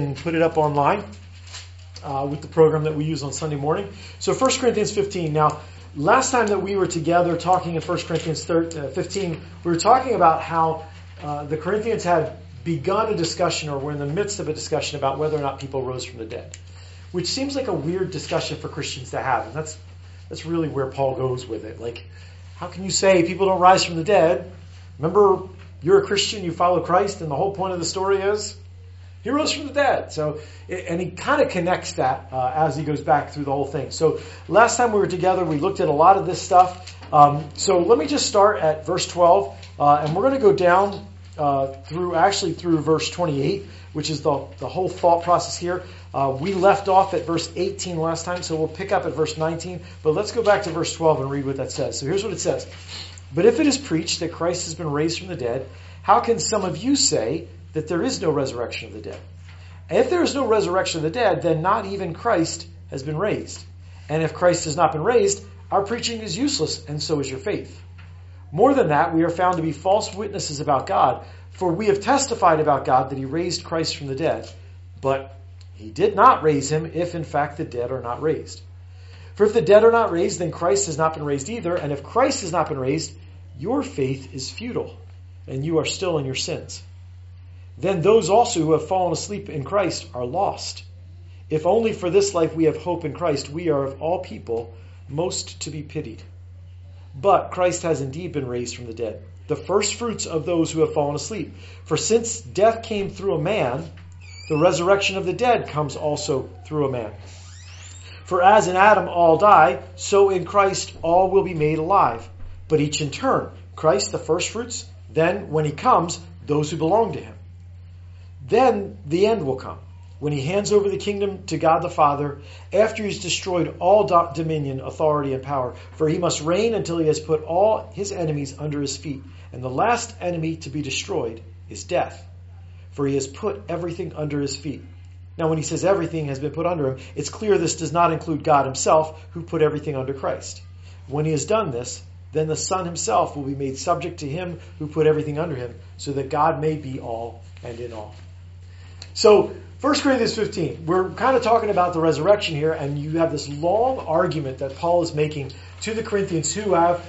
and put it up online uh, with the program that we use on Sunday morning. So 1 Corinthians 15. Now, last time that we were together talking in 1 Corinthians 13, uh, 15, we were talking about how uh, the Corinthians had begun a discussion or were in the midst of a discussion about whether or not people rose from the dead, which seems like a weird discussion for Christians to have. And that's, that's really where Paul goes with it. Like, how can you say people don't rise from the dead? Remember, you're a Christian, you follow Christ, and the whole point of the story is he rose from the dead. So, and he kind of connects that uh, as he goes back through the whole thing. So, last time we were together, we looked at a lot of this stuff. Um, so, let me just start at verse 12, uh, and we're going to go down uh, through actually through verse 28, which is the the whole thought process here. Uh, we left off at verse 18 last time, so we'll pick up at verse 19. But let's go back to verse 12 and read what that says. So, here's what it says. But if it is preached that Christ has been raised from the dead, how can some of you say that there is no resurrection of the dead. if there is no resurrection of the dead, then not even Christ has been raised. And if Christ has not been raised, our preaching is useless, and so is your faith. More than that, we are found to be false witnesses about God, for we have testified about God that he raised Christ from the dead, but he did not raise him if in fact the dead are not raised. For if the dead are not raised, then Christ has not been raised either, and if Christ has not been raised, your faith is futile, and you are still in your sins then those also who have fallen asleep in Christ are lost. If only for this life we have hope in Christ, we are of all people most to be pitied. But Christ has indeed been raised from the dead, the first fruits of those who have fallen asleep. For since death came through a man, the resurrection of the dead comes also through a man. For as in Adam all die, so in Christ all will be made alive, but each in turn. Christ the first fruits, then when he comes, those who belong to him. Then the end will come when he hands over the kingdom to God the Father after he's destroyed all dominion, authority, and power. For he must reign until he has put all his enemies under his feet. And the last enemy to be destroyed is death. For he has put everything under his feet. Now, when he says everything has been put under him, it's clear this does not include God himself, who put everything under Christ. When he has done this, then the Son himself will be made subject to him who put everything under him, so that God may be all and in all. So, 1 Corinthians 15, we're kind of talking about the resurrection here, and you have this long argument that Paul is making to the Corinthians who have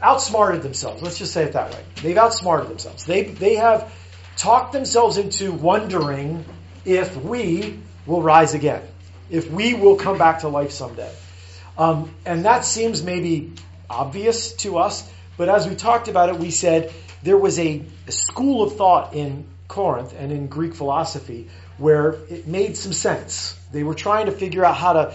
outsmarted themselves. Let's just say it that way. They've outsmarted themselves. They, they have talked themselves into wondering if we will rise again, if we will come back to life someday. Um, and that seems maybe obvious to us, but as we talked about it, we said there was a, a school of thought in Corinth and in Greek philosophy where it made some sense. They were trying to figure out how to,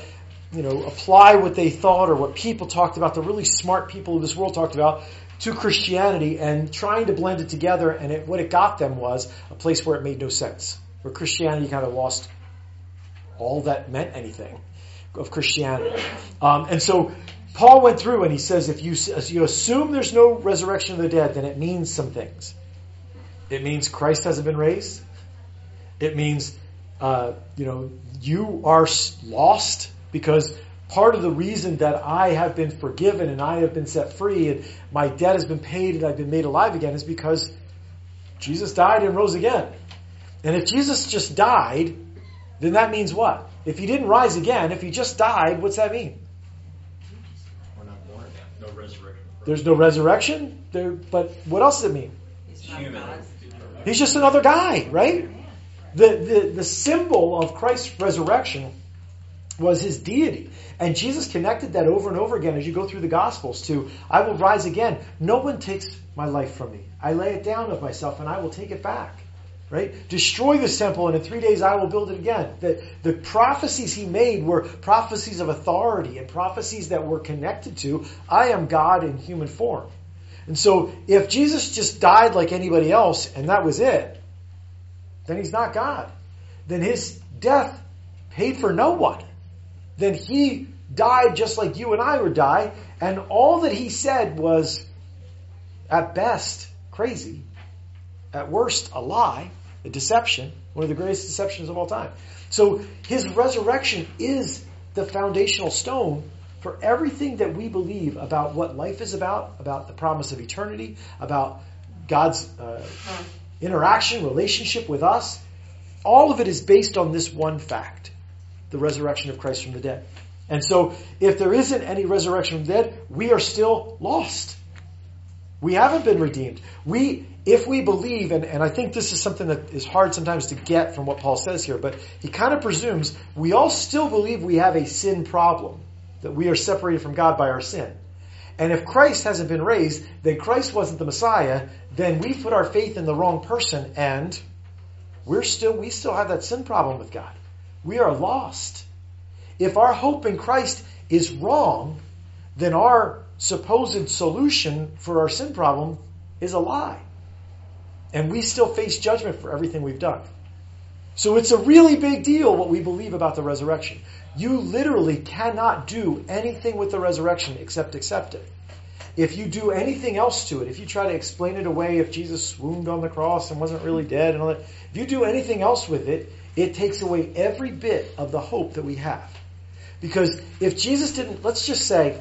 you know, apply what they thought or what people talked about, the really smart people of this world talked about, to Christianity and trying to blend it together. And it, what it got them was a place where it made no sense, where Christianity kind of lost all that meant anything of Christianity. Um, and so Paul went through and he says, if you, if you assume there's no resurrection of the dead, then it means some things. It means Christ hasn't been raised. It means, uh, you know, you are lost because part of the reason that I have been forgiven and I have been set free and my debt has been paid and I've been made alive again is because Jesus died and rose again. And if Jesus just died, then that means what? If he didn't rise again, if he just died, what's that mean? We're not born again. No resurrection. There's no resurrection. There, but what else does it mean? He's Human. He's just another guy, right? The, the, the symbol of Christ's resurrection was his deity. And Jesus connected that over and over again as you go through the Gospels to, I will rise again. No one takes my life from me. I lay it down of myself and I will take it back. Right? Destroy this temple and in three days I will build it again. The, the prophecies he made were prophecies of authority and prophecies that were connected to, I am God in human form. And so if Jesus just died like anybody else and that was it, then he's not God. Then his death paid for no one. Then he died just like you and I would die, and all that he said was, at best, crazy, at worst, a lie, a deception, one of the greatest deceptions of all time. So his resurrection is the foundational stone for everything that we believe about what life is about, about the promise of eternity, about God's uh, interaction, relationship with us, all of it is based on this one fact, the resurrection of Christ from the dead. And so, if there isn't any resurrection from the dead, we are still lost. We haven't been redeemed. We, if we believe, and, and I think this is something that is hard sometimes to get from what Paul says here, but he kind of presumes we all still believe we have a sin problem, that we are separated from God by our sin. And if Christ hasn't been raised, then Christ wasn't the Messiah, then we put our faith in the wrong person and we're still, we still have that sin problem with God. We are lost. If our hope in Christ is wrong, then our supposed solution for our sin problem is a lie. And we still face judgment for everything we've done. So it's a really big deal what we believe about the resurrection. You literally cannot do anything with the resurrection except accept it. If you do anything else to it, if you try to explain it away, if Jesus swooned on the cross and wasn't really dead and all that, if you do anything else with it, it takes away every bit of the hope that we have. Because if Jesus didn't, let's just say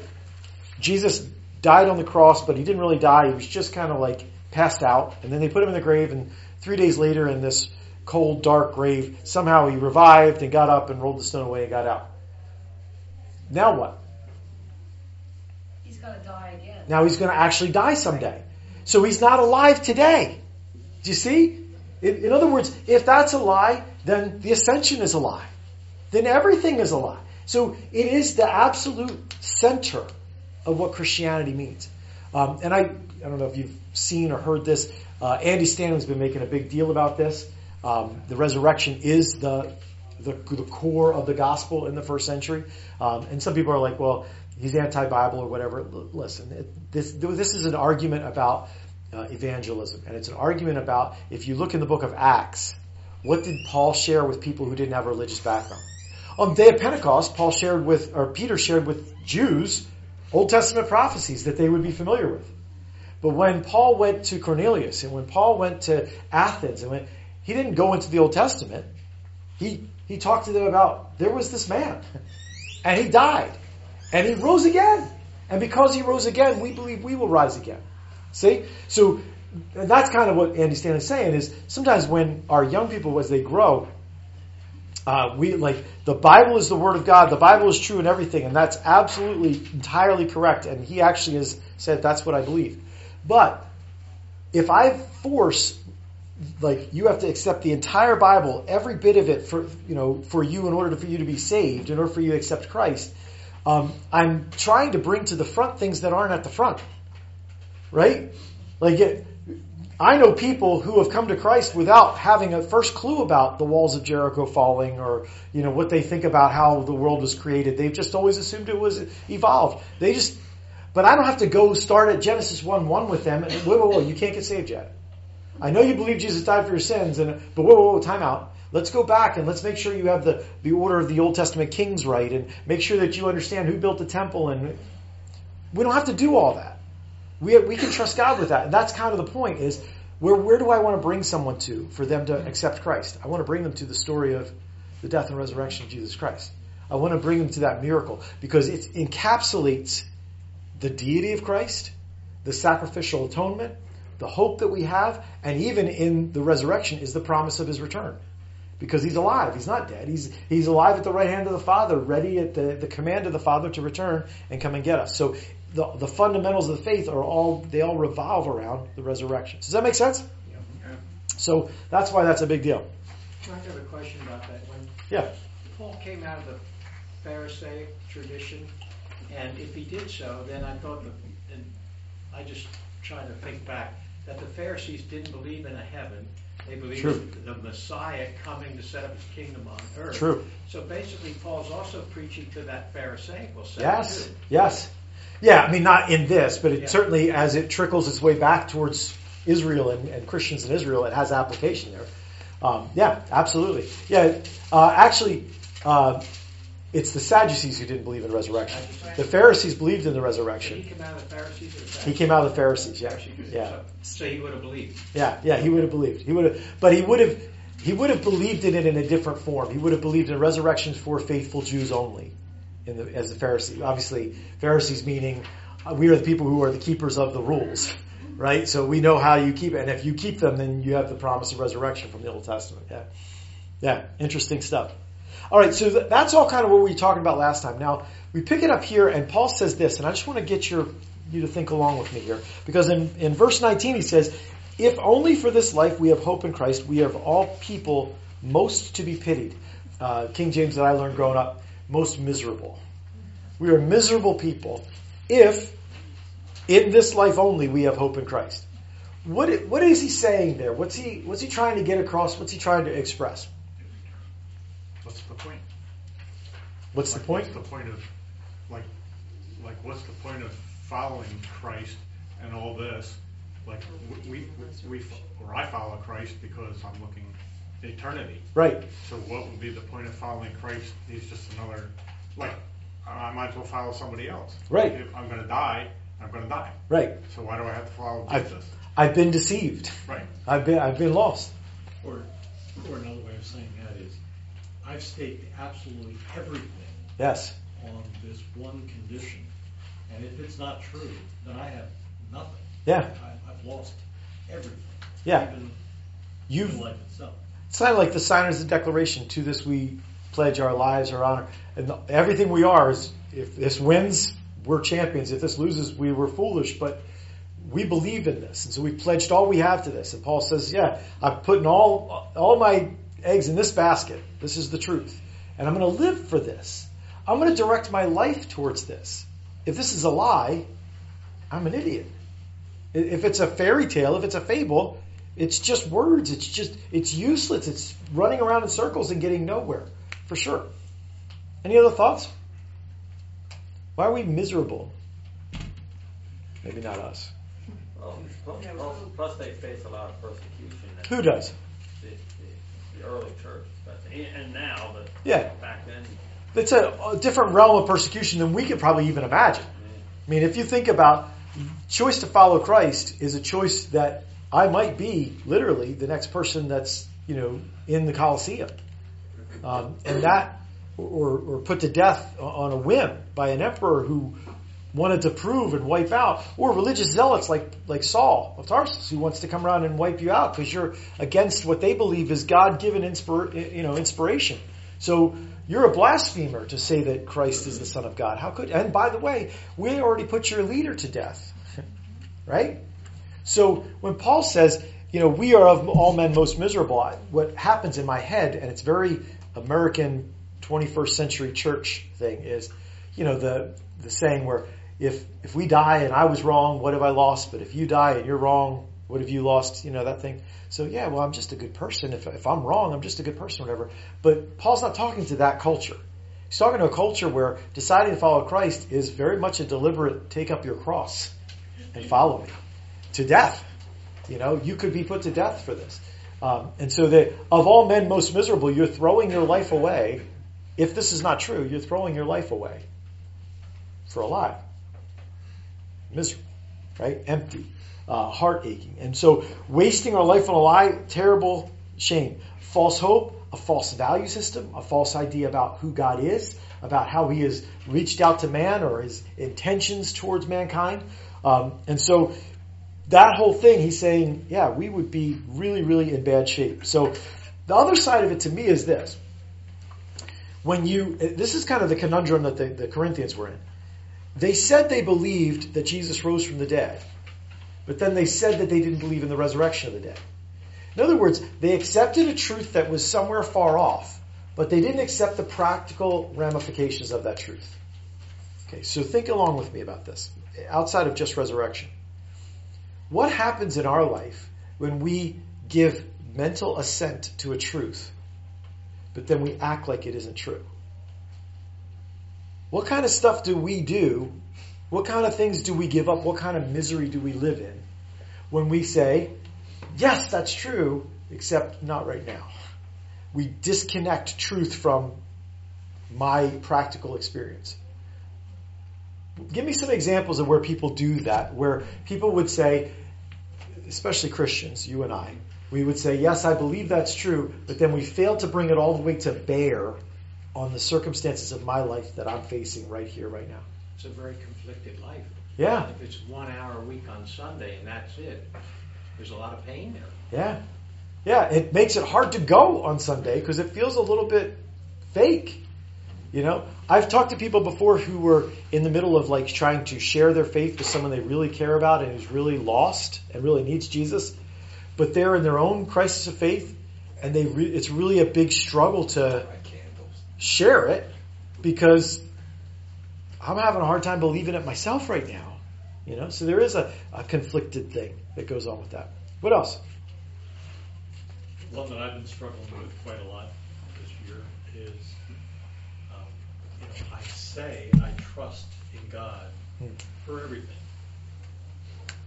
Jesus died on the cross, but he didn't really die. He was just kind of like passed out. And then they put him in the grave, and three days later, in this cold, dark grave, somehow he revived and got up and rolled the stone away and got out. Now what? He's going to die again. Now he's going to actually die someday. So he's not alive today. Do you see? In, in other words, if that's a lie, then the ascension is a lie. Then everything is a lie. So it is the absolute center of what Christianity means. Um, and I, I don't know if you've seen or heard this. Uh, Andy Stanley's been making a big deal about this. Um, the resurrection is the, the, the core of the gospel in the first century. Um, and some people are like, well, he's anti-Bible or whatever. L- listen, it, this this is an argument about uh, evangelism, and it's an argument about if you look in the book of Acts, what did Paul share with people who didn't have a religious background? On the day of Pentecost, Paul shared with, or Peter shared with Jews Old Testament prophecies that they would be familiar with. But when Paul went to Cornelius and when Paul went to Athens and when he didn't go into the Old Testament, he he talked to them about there was this man and he died and he rose again. And because he rose again, we believe we will rise again. See? So that's kind of what Andy Stanley's saying is sometimes when our young people, as they grow, uh, we like the Bible is the Word of God. The Bible is true in everything, and that's absolutely entirely correct. And he actually has said that's what I believe. But if I force, like you have to accept the entire Bible, every bit of it for you know for you in order for you to be saved, in order for you to accept Christ, um, I'm trying to bring to the front things that aren't at the front, right? Like it, I know people who have come to Christ without having a first clue about the walls of Jericho falling or, you know, what they think about how the world was created. They've just always assumed it was evolved. They just, but I don't have to go start at Genesis 1 1 with them and, whoa, whoa, whoa, you can't get saved yet. I know you believe Jesus died for your sins, and but whoa, whoa, whoa, time out. Let's go back and let's make sure you have the, the order of the Old Testament kings right and make sure that you understand who built the temple and we don't have to do all that. We, we can trust God with that. And that's kind of the point is where, where do I want to bring someone to for them to accept Christ? I want to bring them to the story of the death and resurrection of Jesus Christ. I want to bring them to that miracle because it encapsulates the deity of Christ, the sacrificial atonement, the hope that we have, and even in the resurrection is the promise of his return. Because he's alive. He's not dead. He's, he's alive at the right hand of the Father, ready at the, the command of the Father to return and come and get us. So the, the fundamentals of the faith are all, they all revolve around the resurrection. Does that make sense? Yeah. So that's why that's a big deal. I have a question about that. When Yeah. Paul came out of the Pharisaic tradition, and if he did so, then I thought, that, and I just trying to think back, that the Pharisees didn't believe in a heaven. They believed True. the Messiah coming to set up his kingdom on earth. True. So basically, Paul's also preaching to that Pharisaical sect Yes. too. Yes. Yeah, I mean, not in this, but it Yeah. certainly as it trickles its way back towards Israel and, and Christians in Israel, it has application there. Um, yeah, absolutely. Yeah, uh, actually, uh, it's the Sadducees who didn't believe in resurrection. The Pharisees believed in the resurrection. he come out of the Pharisees He came out of the Pharisees. Yeah, yeah, So, so he would have believed. yeah, yeah. He would have believed. He would have, but he would have, he would have believed in it in a different form. He would have believed in resurrection for faithful Jews only, in the, as the Pharisee. Obviously, Pharisees meaning uh, we are the people who are the keepers of the rules, right? So we know how you keep it, and if you keep them, then you have the promise of resurrection from the Old Testament. Yeah. Yeah, interesting stuff. All right, so th- that's all kind of what we were talking about last time. Now we pick it up here, and Paul says this, and I just want to get your you to think along with me here, because in in verse 19 he says, "If only for this life we have hope in Christ, we have all people most to be pitied." Uh, King James that I learned growing up, most miserable. We are miserable people if in this life only we have hope in Christ. What what is he saying there? What's he what's he trying to get across? What's he trying to express? What's the point? What's the Like, point? What's the point of, like, like, what's the point of following Christ and all this? Like, we, we, we or I follow Christ because I'm looking eternity. Right. So what would be the point of following Christ? He's just another, like, I might as well follow somebody else. Right. If I'm gonna die, I'm gonna die. Right. So why do I have to follow I've Jesus? I've been deceived. Right. I've been I've been lost. Or, or another way of saying that is, I've staked absolutely everything Yes. on this one condition. And if it's not true, then I have nothing. Yeah. I, I've lost everything. Yeah. Even You've life itself. it's kind of like the signers of the declaration. To this we pledge our lives, our honor, and the, everything we are is. If this wins, we're champions. If this loses, we were foolish. But we believe in this, and so we pledged all we have to this. And Paul says, "Yeah, I'm putting all all my eggs in this basket. This is the truth, and I'm going to live for this. I'm going to direct my life towards this. If this is a lie, I'm an idiot. If it's a fairy tale, if it's a fable, it's just words. It's just it's useless. It's running around in circles and getting nowhere, for sure. Any other thoughts? Why are we miserable? Maybe not us. Well, they face a lot of persecution. Who does? The, early church, but, and now, but Yeah. back then, It's a, a different realm of persecution than we could probably even imagine. I mean, if you think about choice to follow Christ is a choice that I might be literally the next person that's you know in the Colosseum, um, and that or, or put to death on a whim by an emperor who wanted to prove and wipe out, or religious zealots like like Saul of Tarsus who wants to come around and wipe you out because you're against what they believe is God given inspir- you know inspiration. So you're a blasphemer to say that Christ is the Son of God. How could? And by the way, we already put your leader to death, right? So when Paul says, you know, we are of all men most miserable, what happens in my head, and it's very American 21st century church thing, is, you know, the the saying where if if we die and I was wrong, what have I lost? But if you die and you're wrong, what have you lost? You know that thing. So yeah, well, I'm just a good person. If if I'm wrong, I'm just a good person, whatever. But Paul's not talking to that culture. He's talking to a culture where deciding to follow Christ is very much a deliberate take up your cross and follow me to death. You know, you could be put to death for this. Um, and so that of all men most miserable, you're throwing your life away. If this is not true, you're throwing your life away for a lie. Miserable, right? Empty, uh, heart aching. And so wasting our life on a lie, terrible shame. False hope, a false value system, a false idea about who God is, about how he has reached out to man or his intentions towards mankind. Um, and so that whole thing, he's saying, yeah, we would be really, really in bad shape. So the other side of it to me is this. When you, this is kind of the conundrum that the, the Corinthians were in. They said they believed that Jesus rose from the dead, but then they said that they didn't believe in the resurrection of the dead. In other words, they accepted a truth that was somewhere far off, but they didn't accept the practical ramifications of that truth. Okay, so think along with me about this, outside of just resurrection. What happens in our life when we give mental assent to a truth, but then we act like it isn't true? What kind of stuff do we do? What kind of things do we give up? What kind of misery do we live in when we say, yes, that's true, except not right now? We disconnect truth from my practical experience. Give me some examples of where people do that, where people would say, especially Christians, you and I, we would say, yes, I believe that's true, but then we fail to bring it all the way to bear on the circumstances of my life that I'm facing right here, right now. It's a very conflicted life. Yeah, If it's one hour a week on Sunday and that's it, there's a lot of pain there. yeah, Yeah, it makes it hard to go on Sunday because it feels a little bit fake. You know, I've talked to people before who were in the middle of like trying to share their faith with someone they really care about and who's really lost and really needs Jesus, but they're in their own crisis of faith, and they re- it's really a big struggle to share it because I'm having a hard time believing it myself right now. You know, so there is a, a conflicted thing that goes on with that. What else? One that I've been struggling with quite a lot this year is, um, you know, I say I trust in God Hmm. for everything.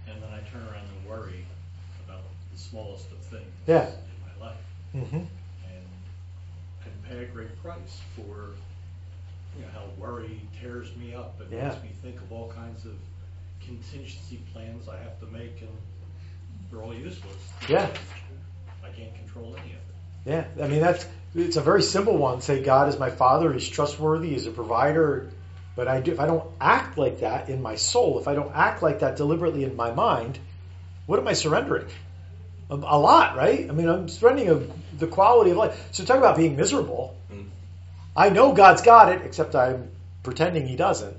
And then I turn around and worry about the smallest of things Yeah. in my life. Mm-hmm. Pay a great price for, you know, how worry tears me up and Yeah. makes me think of all kinds of contingency plans I have to make and they're all useless. Yeah. I can't control any of it. Yeah, I mean that's it's a very simple one. Say God is my Father, He's trustworthy, He's a provider. But I do, if I don't act like that in my soul, if I don't act like that deliberately in my mind, what am I surrendering? A, a lot, right? I mean, I'm surrendering of the quality of life. So talk about being miserable. I know God's got it, except I'm pretending He doesn't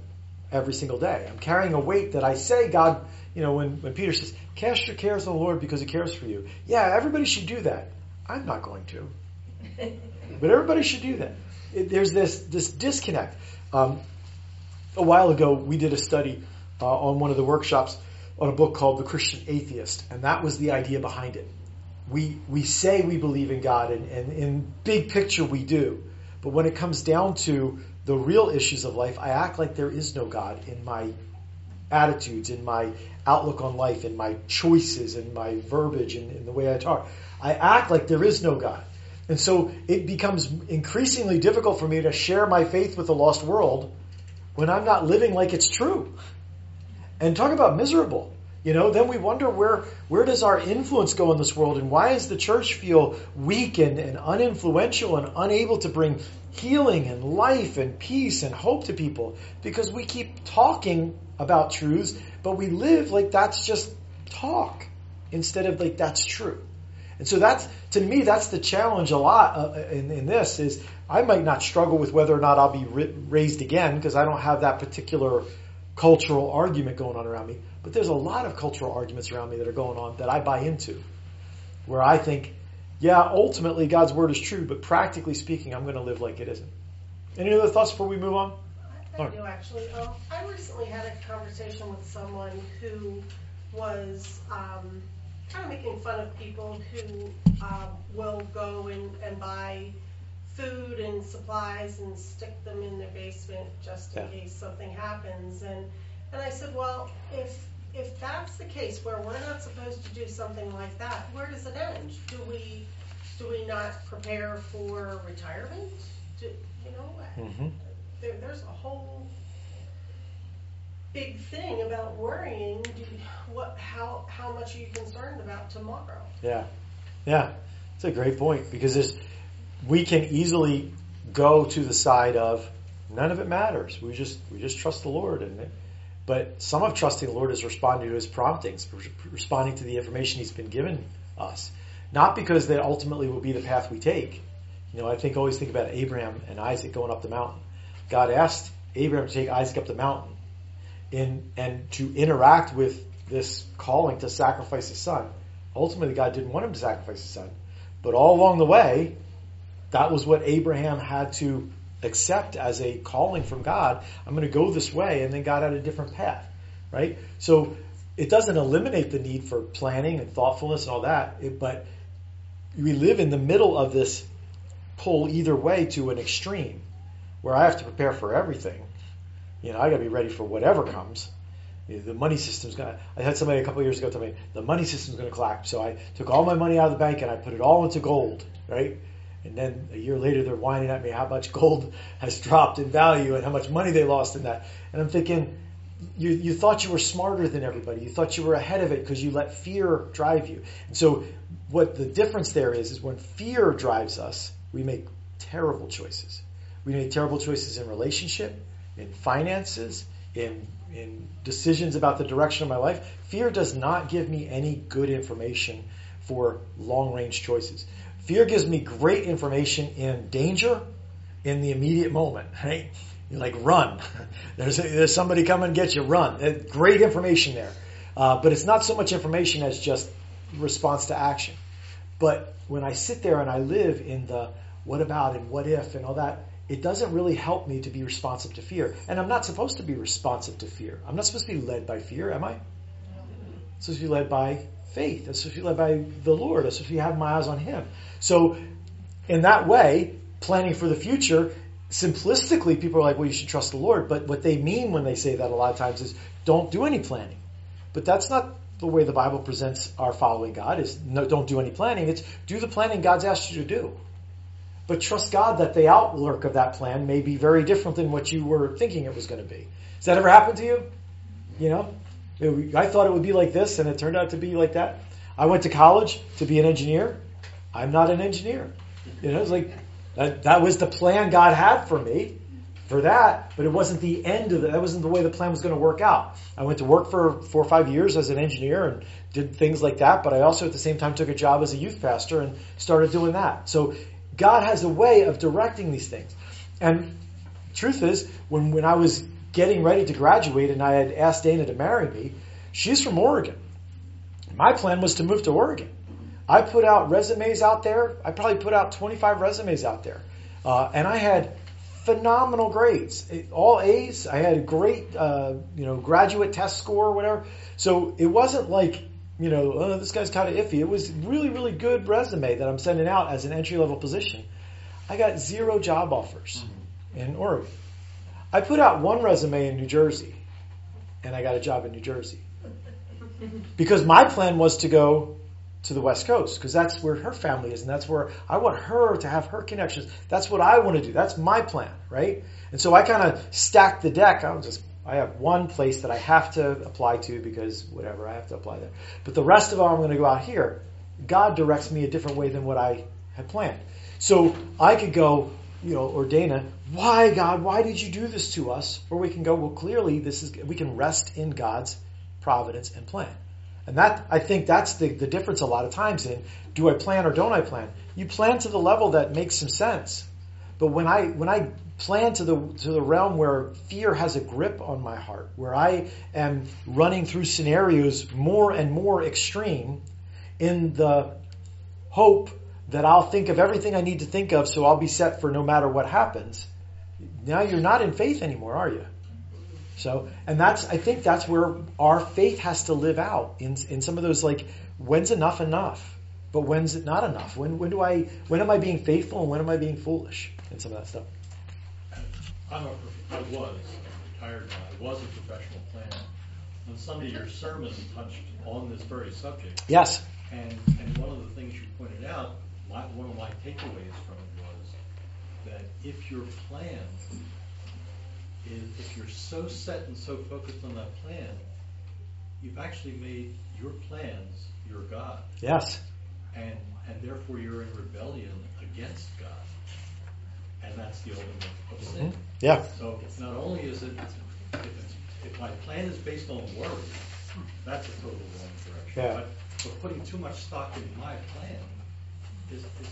every single day. I'm carrying a weight that I say God. You know, when when Peter says, "Cast your cares on the Lord because He cares for you." Yeah, everybody should do that. I'm not going to. But everybody should do that. It, there's this this disconnect. Um, a while ago, we did a study uh, on one of the workshops on a book called The Christian Atheist, and that was the idea behind it. We we say we believe in God, and, and in big picture we do, but when it comes down to the real issues of life, I act like there is no God in my attitudes, in my outlook on life, in my choices, in my verbiage, and in the way I talk. I act like there is no God. And so it becomes increasingly difficult for me to share my faith with the lost world when I'm not living like it's true. And talk about miserable. You know, then we wonder where where does our influence go in this world and why does the church feel weak and, and uninfluential and unable to bring healing and life and peace and hope to people? Because we keep talking about truths, but we live like that's just talk instead of like that's true. And so that's, to me, that's the challenge a lot uh, in, in this is I might not struggle with whether or not I'll be ri- raised again because I don't have that particular cultural argument going on around me. But there's a lot of cultural arguments around me that are going on that I buy into where I think, yeah, ultimately God's word is true, but practically speaking, I'm going to live like it isn't. Any other thoughts before we move on? I do actually. Um, I recently had a conversation with someone who was um, kind of making fun of people who um, will go and, and buy food and supplies and stick them in their basement just in Yeah. case something happens. And and I said, well, if if that's the case where we're not supposed to do something like that, where does it end? Do we do we not prepare for retirement? Do, you know, Mm-hmm. there, there's a whole big thing about worrying. Do, what, how, how much are you concerned about tomorrow? Yeah, yeah, it's a great point because there's, we can easily go to the side of none of it matters. We just we just trust the Lord, and but some of trusting the Lord is responding to His promptings, responding to the information He's been given us, not because that ultimately will be the path we take. You know, I think always think about Abraham and Isaac going up the mountain. God asked Abraham to take Isaac up the mountain, in and to interact with this calling to sacrifice his son. Ultimately, God didn't want him to sacrifice his son, but all along the way, that was what Abraham had to accept as a calling from God. I'm going to go this way, and then God had a different path, right? So it doesn't eliminate the need for planning and thoughtfulness and all that, it, but we live in the middle of this pull either way to an extreme, where I have to prepare for everything. You know, I got to be ready for whatever comes. The money system's gonna. I had somebody a couple years ago tell me the money system's gonna collapse. So I took all my money out of the bank and I put it all into gold, right? And then a year later, they're whining at me how much gold has dropped in value and how much money they lost in that. And I'm thinking, you, you thought you were smarter than everybody. You thought you were ahead of it because you let fear drive you. And so, what the difference there is, is when fear drives us, we make terrible choices. We make terrible choices in relationship, in finances, in in decisions about the direction of my life. Fear does not give me any good information for long range choices. Fear gives me great information in danger, in the immediate moment, right? You're like, run. There's, there's somebody coming to get you, run. Great information there. Uh, but it's not so much information as just response to action. But when I sit there and I live in the what about and what if and all that, it doesn't really help me to be responsive to fear. And I'm not supposed to be responsive to fear. I'm not supposed to be led by fear, am I? I'm supposed to be led by faith. I'm supposed to led by the Lord. I'm supposed have my eyes on Him. So, in that way, planning for the future, simplistically, people are like, well, you should trust the Lord. But what they mean when they say that a lot of times is don't do any planning. But that's not the way the Bible presents our following God is no, don't do any planning. It's do the planning God's asked you to do. But trust God that the outlook of that plan may be very different than what you were thinking it was going to be. Has that ever happened to you? You know, It- I thought it would be like this and it turned out to be like that. I went to college to be an engineer. I'm not an engineer. You know, it's like that, that was the plan God had for me for that, but it wasn't the end of it. That wasn't the way the plan was going to work out. I went to work for four or five years as an engineer and did things like that, but I also at the same time took a job as a youth pastor and started doing that. So God has a way of directing these things. And truth is, when, when I was getting ready to graduate and I had asked Dana to marry me, she's from Oregon. My plan was to move to Oregon. I put out resumes out there. I probably put out 25 resumes out there. Uh, and I had phenomenal grades, all A's. I had a great, uh, you know, graduate test score or whatever. So it wasn't like, you know, oh, this guy's kind of iffy. It was really, really good resume that I'm sending out as an entry level position. I got zero job offers in Oregon. I put out one resume in New Jersey, and I got a job in New Jersey because my plan was to go to the West Coast because that's where her family is and that's where I want her to have her connections. That's what I want to do. That's my plan, right? And so I kind of stacked the deck. I was just I have one place that I have to apply to because whatever I have to apply there. But the rest of all I'm going to go out here. God directs me a different way than what I had planned. So I could go, you know, or Dana, why God? Why did you do this to us? Or we can go, well, clearly this is we can rest in God's providence and plan. And that, I think that's the, the difference a lot of times in do I plan or don't I plan? You plan to the level that makes some sense. But when I, when I plan to the, to the realm where fear has a grip on my heart, where I am running through scenarios more and more extreme in the hope that I'll think of everything I need to think of so I'll be set for no matter what happens, now you're not in faith anymore, are you? So, and that's, I think that's where our faith has to live out in, in some of those like, when's enough enough? But when's it not enough? When, when do I, when am I being faithful and when am I being foolish? And some of that stuff. I'm a, I was a retired guy, I was a professional planner. And some of your sermons touched on this very subject. Yes. And, and one of the things you pointed out, my, one of my takeaways from it was that if your plan is, if you're so set and so focused on that plan, you've actually made your plans your God. Yes. And, and therefore you're in rebellion against God. And that's the ultimate of sin. Mm-hmm. Yeah. So not only is it, if, it's, if my plan is based on worry, that's a total wrong direction. Yeah. But, but putting too much stock in my plan is, is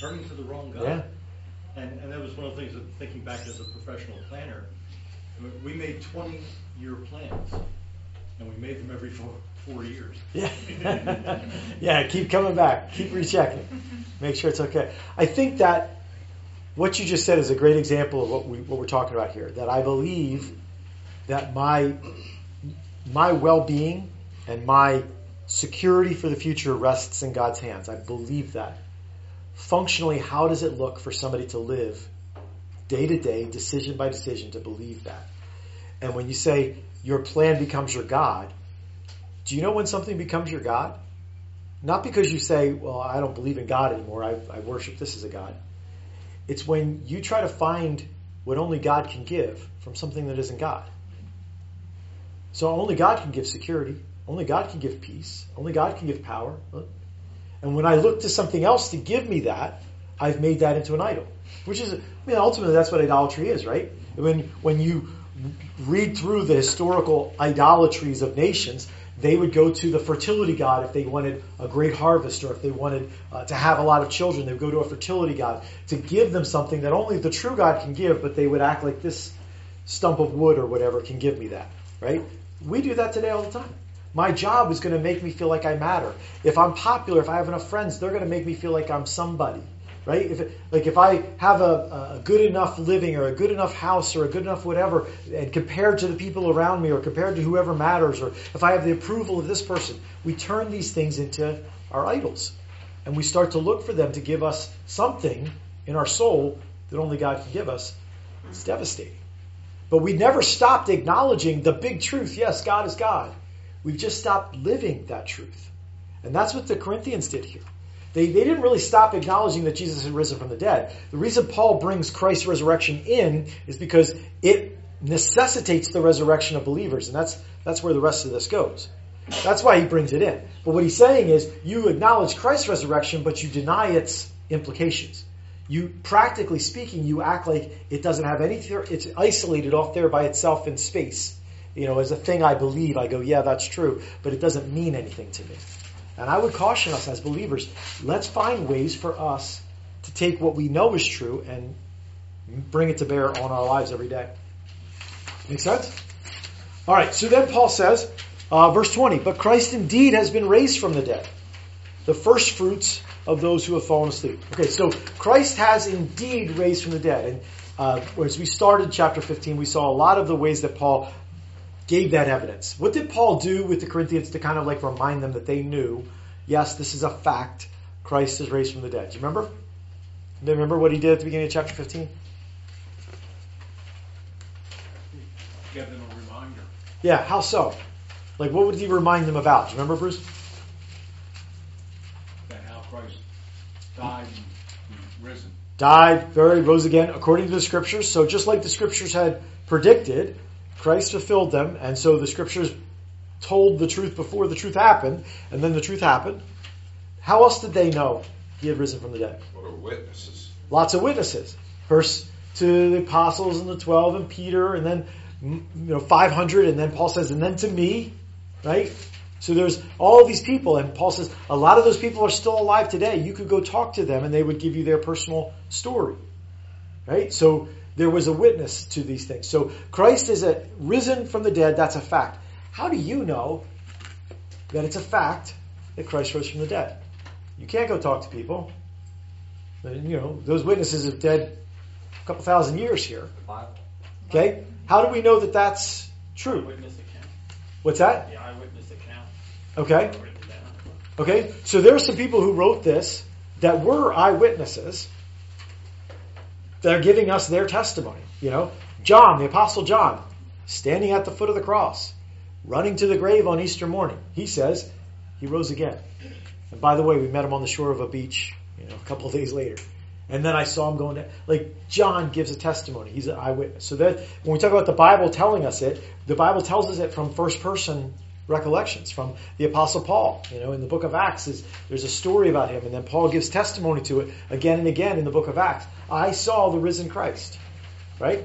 turning to the wrong guy. Yeah. And, and that was one of the things that thinking back as a professional planner, we made 20 year plans and we made them every four, four years. Yeah. yeah, keep coming back. Keep rechecking. Make sure it's okay. I think that what you just said is a great example of what we what we're talking about here. That I believe that my my well-being and my security for the future rests in God's hands. I believe that. Functionally, how does it look for somebody to live day to day, decision by decision, to believe that? And when you say your plan becomes your God, do you know when something becomes your God? Not because you say, well, I don't believe in God anymore. I, I worship this as a God. It's when you try to find what only God can give from something that isn't God. So only God can give security. Only God can give peace. Only God can give power. And when I look to something else to give me that, I've made that into an idol. Which is, I mean, ultimately that's what idolatry is, right? When, when you read through the historical idolatries of nations, they would go to the fertility god if they wanted a great harvest or if they wanted uh, to have a lot of children. They would go to a fertility god to give them something that only the true God can give, but they would act like this stump of wood or whatever can give me that, right? We do that today all the time. My job is going to make me feel like I matter. If I'm popular, if I have enough friends, they're going to make me feel like I'm somebody right? If like if I have a, a good enough living or a good enough house or a good enough whatever, and compared to the people around me or compared to whoever matters, or if I have the approval of this person, we turn these things into our idols, and we start to look for them to give us something in our soul that only God can give us. It's devastating. But we never stopped acknowledging the big truth. Yes, God is God. We've just stopped living that truth. And that's what the Corinthians did here. They, they didn't really stop acknowledging that Jesus had risen from the dead. The reason Paul brings Christ's resurrection in is because it necessitates the resurrection of believers, and that's, that's where the rest of this goes. That's why he brings it in. But what he's saying is, you acknowledge Christ's resurrection, but you deny its implications. You, practically speaking, you act like it doesn't have anything, it's isolated off there by itself in space. You know, as a thing I believe, I go, yeah, that's true, but it doesn't mean anything to me. And I would caution us as believers, let's find ways for us to take what we know is true and bring it to bear on our lives every day. Make sense? All right, so then Paul says, uh, verse 20, but Christ indeed has been raised from the dead, the first fruits of those who have fallen asleep. Okay, so Christ has indeed raised from the dead. And uh, as we started chapter 15, we saw a lot of the ways that Paul gave that evidence. What did Paul do with the Corinthians to kind of like remind them that they knew, yes, this is a fact. Christ is raised from the dead. Do you remember? Do you remember what he did at the beginning of chapter 15? Give them a reminder. Yeah, how so? Like, what would he remind them about? Do you remember, Bruce? That how Christ died and risen. Died, buried, rose again, according to the scriptures. So just like the scriptures had predicted, Christ fulfilled them, and so the scriptures told the truth before the truth happened, and then the truth happened. How else did they know he had risen from the dead? What are witnesses? Lots of witnesses. First to the apostles and the twelve and Peter, and then you know 500, and then Paul says, and then to me, right? So there's all these people, and Paul says a lot of those people are still alive today. You could go talk to them, and they would give you their personal story, right? So there was a witness to these things. So Christ is a, risen from the dead. That's a fact. How do you know that it's a fact that Christ rose from the dead? You can't go talk to people. You know, those witnesses have dead a couple thousand years here. Okay? How do we know that that's true? What's that? The eyewitness account. Okay. Okay. So there are some people who wrote this that were eyewitnesses they're giving us their testimony. You know, John, the Apostle John, standing at the foot of the cross, running to the grave on Easter morning. He says he rose again. And by the way, we met him on the shore of a beach, you know, a couple of days later. And then I saw him going to, like, John gives a testimony. He's an eyewitness. So that, when we talk about the Bible telling us it, the Bible tells us it from first person recollections from the apostle Paul. You know, in the book of Acts is there's a story about him and then Paul gives testimony to it again and again in the book of Acts. I saw the risen Christ. Right?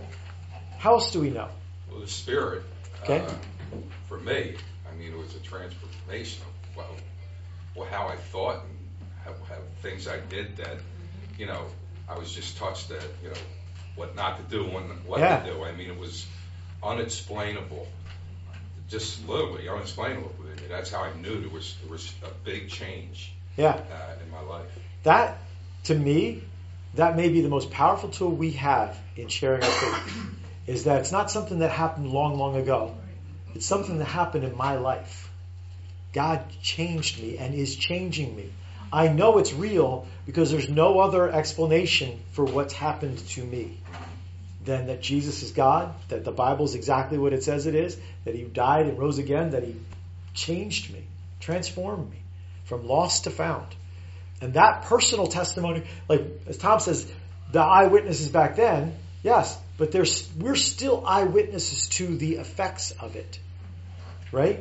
How else do we know? Well, the Spirit, Okay. uh, for me, I mean, it was a transformation of, well, well how I thought and how, how things I did that, you know, I was just touched that, you know, what not to do and what Yeah. to do. I mean, it was unexplainable. Just literally unexplainable. I mean, that's how I knew there was there was a big change Yeah. uh, in my life. That, to me, that may be the most powerful tool we have in sharing our faith. Is that it's not something that happened long, long ago. It's something that happened in my life. God changed me and is changing me. I know it's real because there's no other explanation for what's happened to me than that Jesus is God, that the Bible is exactly what it says it is, that He died and rose again, that He changed me, transformed me from lost to found. And that personal testimony, like as Tom says, the eyewitnesses back then, yes, but there's we're still eyewitnesses to the effects of it, right?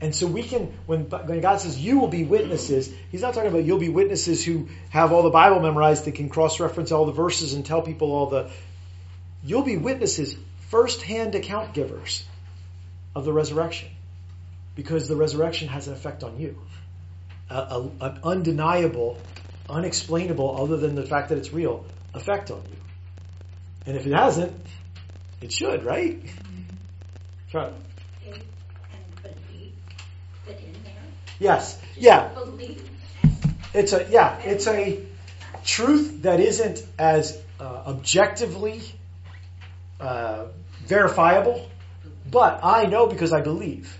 And so we can, when, when God says you will be witnesses, He's not talking about you'll be witnesses who have all the Bible memorized that can cross-reference all the verses and tell people all the. You'll be witnesses, first-hand account givers of the resurrection. Because the resurrection has an effect on you. A, an undeniable, unexplainable, other than the fact that it's real, effect on you. And if it hasn't, it should, right? Try. Faith and belief fit in there. Yes. Just Yeah. Belief. It's a yeah. It's a truth that isn't as uh, objectively uh, verifiable, but I know because I believe.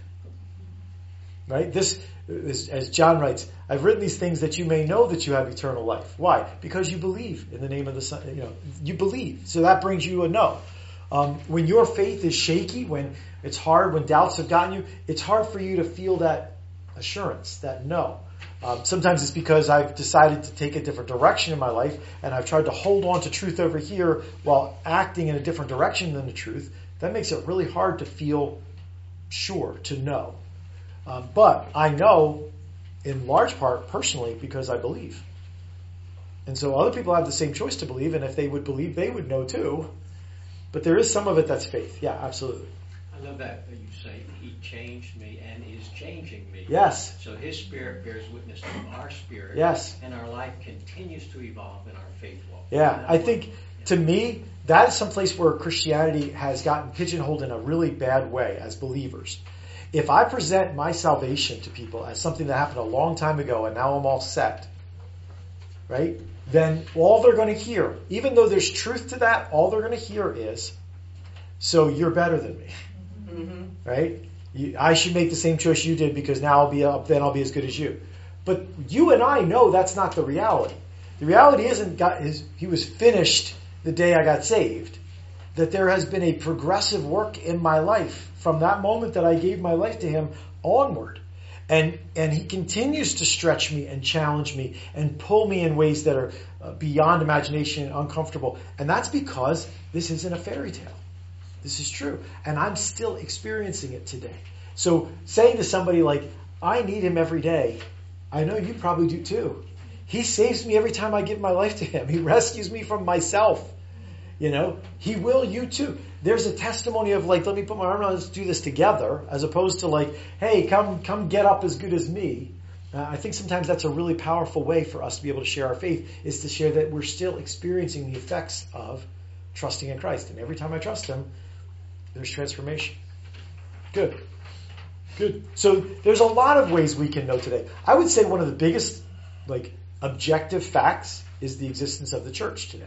Right. This is, as John writes, I've written these things that you may know that you have eternal life. Why? Because you believe in the name of the Son. You know, you believe. So that brings you a no. Um, when your faith is shaky, when it's hard, when doubts have gotten you, it's hard for you to feel that assurance, that no. Um, sometimes it's because I've decided to take a different direction in my life, and I've tried to hold on to truth over here while acting in a different direction than the truth. That makes it really hard to feel sure, to know. Um, but I know, in large part, personally, because I believe. And so other people have the same choice to believe, and if they would believe, they would know too. But there is some of it that's faith. Yeah, absolutely. I love that that you say he changed me and is changing me. Yes. So his spirit bears witness to our spirit. Yes. And our life continues to evolve in our faith walk. Yeah, I think to me, that is some place where Christianity has gotten pigeonholed in a really bad way as believers. If I present my salvation to people as something that happened a long time ago and now I'm all set, right? Then all they're going to hear, even though there's truth to that, all they're going to hear is, so you're better than me, mm-hmm. right? You, I should make the same choice you did because now I'll be up, then I'll be as good as you. But you and I know that's not the reality. The reality isn't God is he was finished the day I got saved. That there has been a progressive work in my life from that moment that I gave my life to him onward. And and he continues to stretch me and challenge me and pull me in ways that are uh, beyond imagination and uncomfortable. And that's because this isn't a fairy tale. This is true. And I'm still experiencing it today. So saying to somebody like, I need him every day, I know you probably do too. He saves me every time I give my life to him. He rescues me from myself. You know, he will you too. There's a testimony of like, let me put my arm around, let's do this together, as opposed to like, hey, come, come get up as good as me. Uh, I think sometimes that's a really powerful way for us to be able to share our faith, is to share that we're still experiencing the effects of trusting in Christ. And every time I trust him, there's transformation. Good. Good. So there's a lot of ways we can know today. I would say one of the biggest, like, objective facts is the existence of the church today.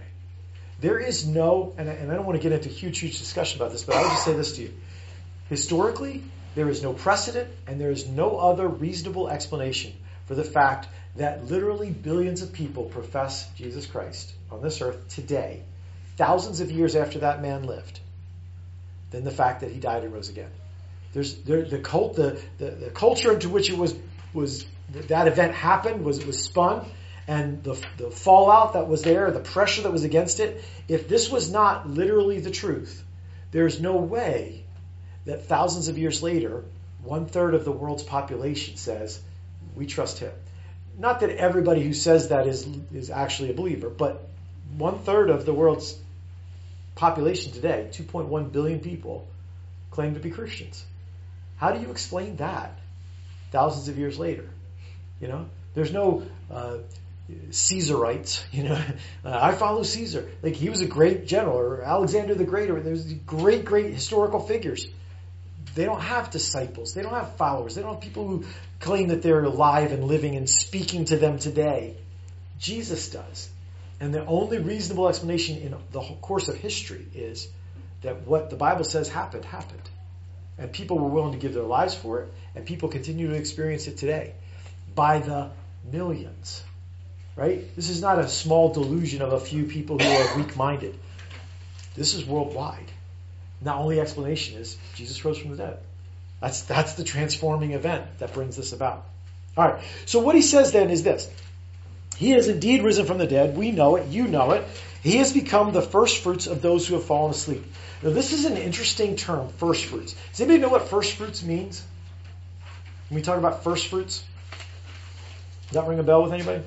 There is no, and I, and I don't want to get into huge, huge discussion about this, but I would just say this to you. Historically, there is no precedent and there is no other reasonable explanation for the fact that literally billions of people profess Jesus Christ on this earth today, thousands of years after that man lived, than the fact that he died and rose again. There's there, the cult, the, the, the culture into which it was was that event happened was was spun, and the the fallout that was there, the pressure that was against it. If this was not literally the truth, there's no way that thousands of years later, one third of the world's population says we trust him. Not that everybody who says that is is actually a believer, but one third of the world's population today, 2.1 billion people, claim to be Christians. How do you explain that thousands of years later? You know, there's no uh, Caesarites. You know, uh, I follow Caesar. Like he was a great general, or Alexander the Great, or there's great, great historical figures. They don't have disciples. They don't have followers. They don't have people who claim that they're alive and living and speaking to them today. Jesus does. And the only reasonable explanation in the course of history is that what the Bible says happened, happened. And people were willing to give their lives for it, and people continue to experience it today by the millions. Right? This is not a small delusion of a few people who are weak minded. This is worldwide. The only explanation is Jesus rose from the dead. That's, that's the transforming event that brings this about. Alright, so what he says then is this. He has indeed risen from the dead. We know it. You know it. He has become the first fruits of those who have fallen asleep. Now, this is an interesting term, first fruits. Does anybody know what first fruits means? When we talk about first fruits? Does that ring a bell with anybody?